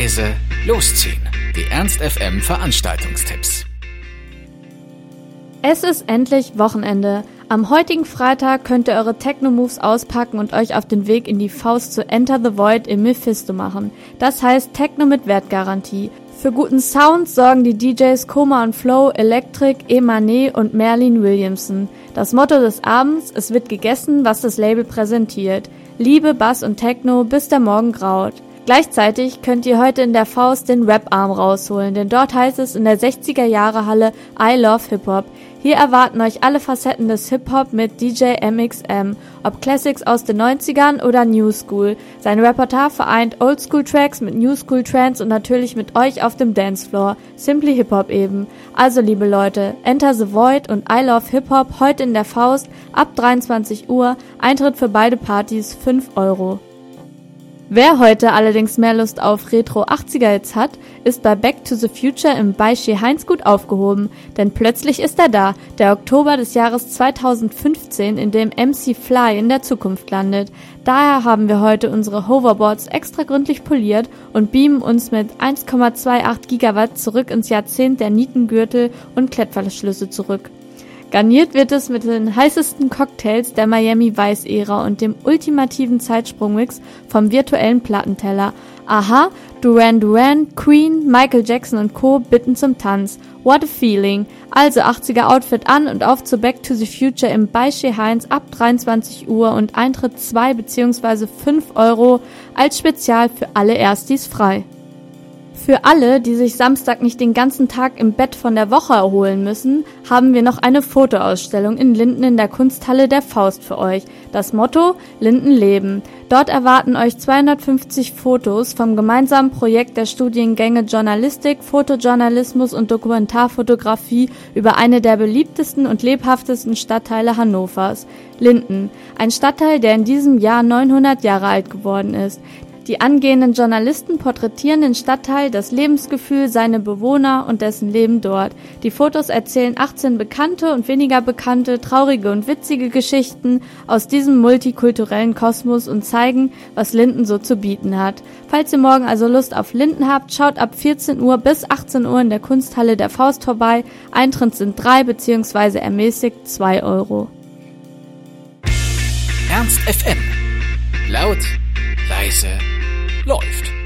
leise, losziehen. Die Ernst FM Veranstaltungstipps. Es ist endlich Wochenende. Am heutigen Freitag könnt ihr eure Techno-Moves auspacken und euch auf den Weg in die Faust zu Enter the Void im Mephisto machen. Das heißt Techno mit Wertgarantie. Für guten Sound sorgen die DJs Koma und Flow, Electric, Emané und Merlin Williamson. Das Motto des Abends, es wird gegessen, was das Label präsentiert. Liebe, Bass und Techno, bis der Morgen graut. Gleichzeitig könnt ihr heute in der Faust den Rap-Arm rausholen, denn dort heißt es in der 60er Jahre Halle I Love Hip Hop. Hier erwarten euch alle Facetten des Hip-Hop mit DJ MXM, ob Classics aus den 90ern oder New School. Sein Repertoire vereint Oldschool-Tracks mit New School Trends und natürlich mit euch auf dem Dancefloor. Simply Hip-Hop eben. Also liebe Leute, Enter the Void und I Love Hip-Hop heute in der Faust ab 23 Uhr. Eintritt für beide Partys 5 Euro. Wer heute allerdings mehr Lust auf Retro 80er Hits hat, ist bei Back to the Future im Beischi Heinz gut aufgehoben, denn plötzlich ist er da, der Oktober des Jahres 2015, in dem MC Fly in der Zukunft landet. Daher haben wir heute unsere Hoverboards extra gründlich poliert und beamen uns mit 1,28 Gigawatt zurück ins Jahrzehnt der Nietengürtel und Klettverschlüsse zurück. Garniert wird es mit den heißesten Cocktails der Miami Vice Ära und dem ultimativen Zeitsprungmix vom virtuellen Plattenteller. Aha, Duran Duran, Queen, Michael Jackson und Co. bitten zum Tanz. What a feeling. Also 80er Outfit an und auf zu Back to the Future im Beische Heinz ab 23 Uhr und Eintritt 2 bzw. 5 Euro als Spezial für alle Erstis frei. Für alle, die sich Samstag nicht den ganzen Tag im Bett von der Woche erholen müssen, haben wir noch eine Fotoausstellung in Linden in der Kunsthalle der Faust für euch. Das Motto Linden leben. Dort erwarten euch 250 Fotos vom gemeinsamen Projekt der Studiengänge Journalistik, Fotojournalismus und Dokumentarfotografie über eine der beliebtesten und lebhaftesten Stadtteile Hannovers. Linden, ein Stadtteil, der in diesem Jahr 900 Jahre alt geworden ist. Die angehenden Journalisten porträtieren den Stadtteil, das Lebensgefühl, seine Bewohner und dessen Leben dort. Die Fotos erzählen 18 bekannte und weniger bekannte, traurige und witzige Geschichten aus diesem multikulturellen Kosmos und zeigen, was Linden so zu bieten hat. Falls ihr morgen also Lust auf Linden habt, schaut ab 14 Uhr bis 18 Uhr in der Kunsthalle der Faust vorbei. Eintritt sind drei bzw. ermäßigt zwei Euro. Ernst FM. Laut, leise läuft.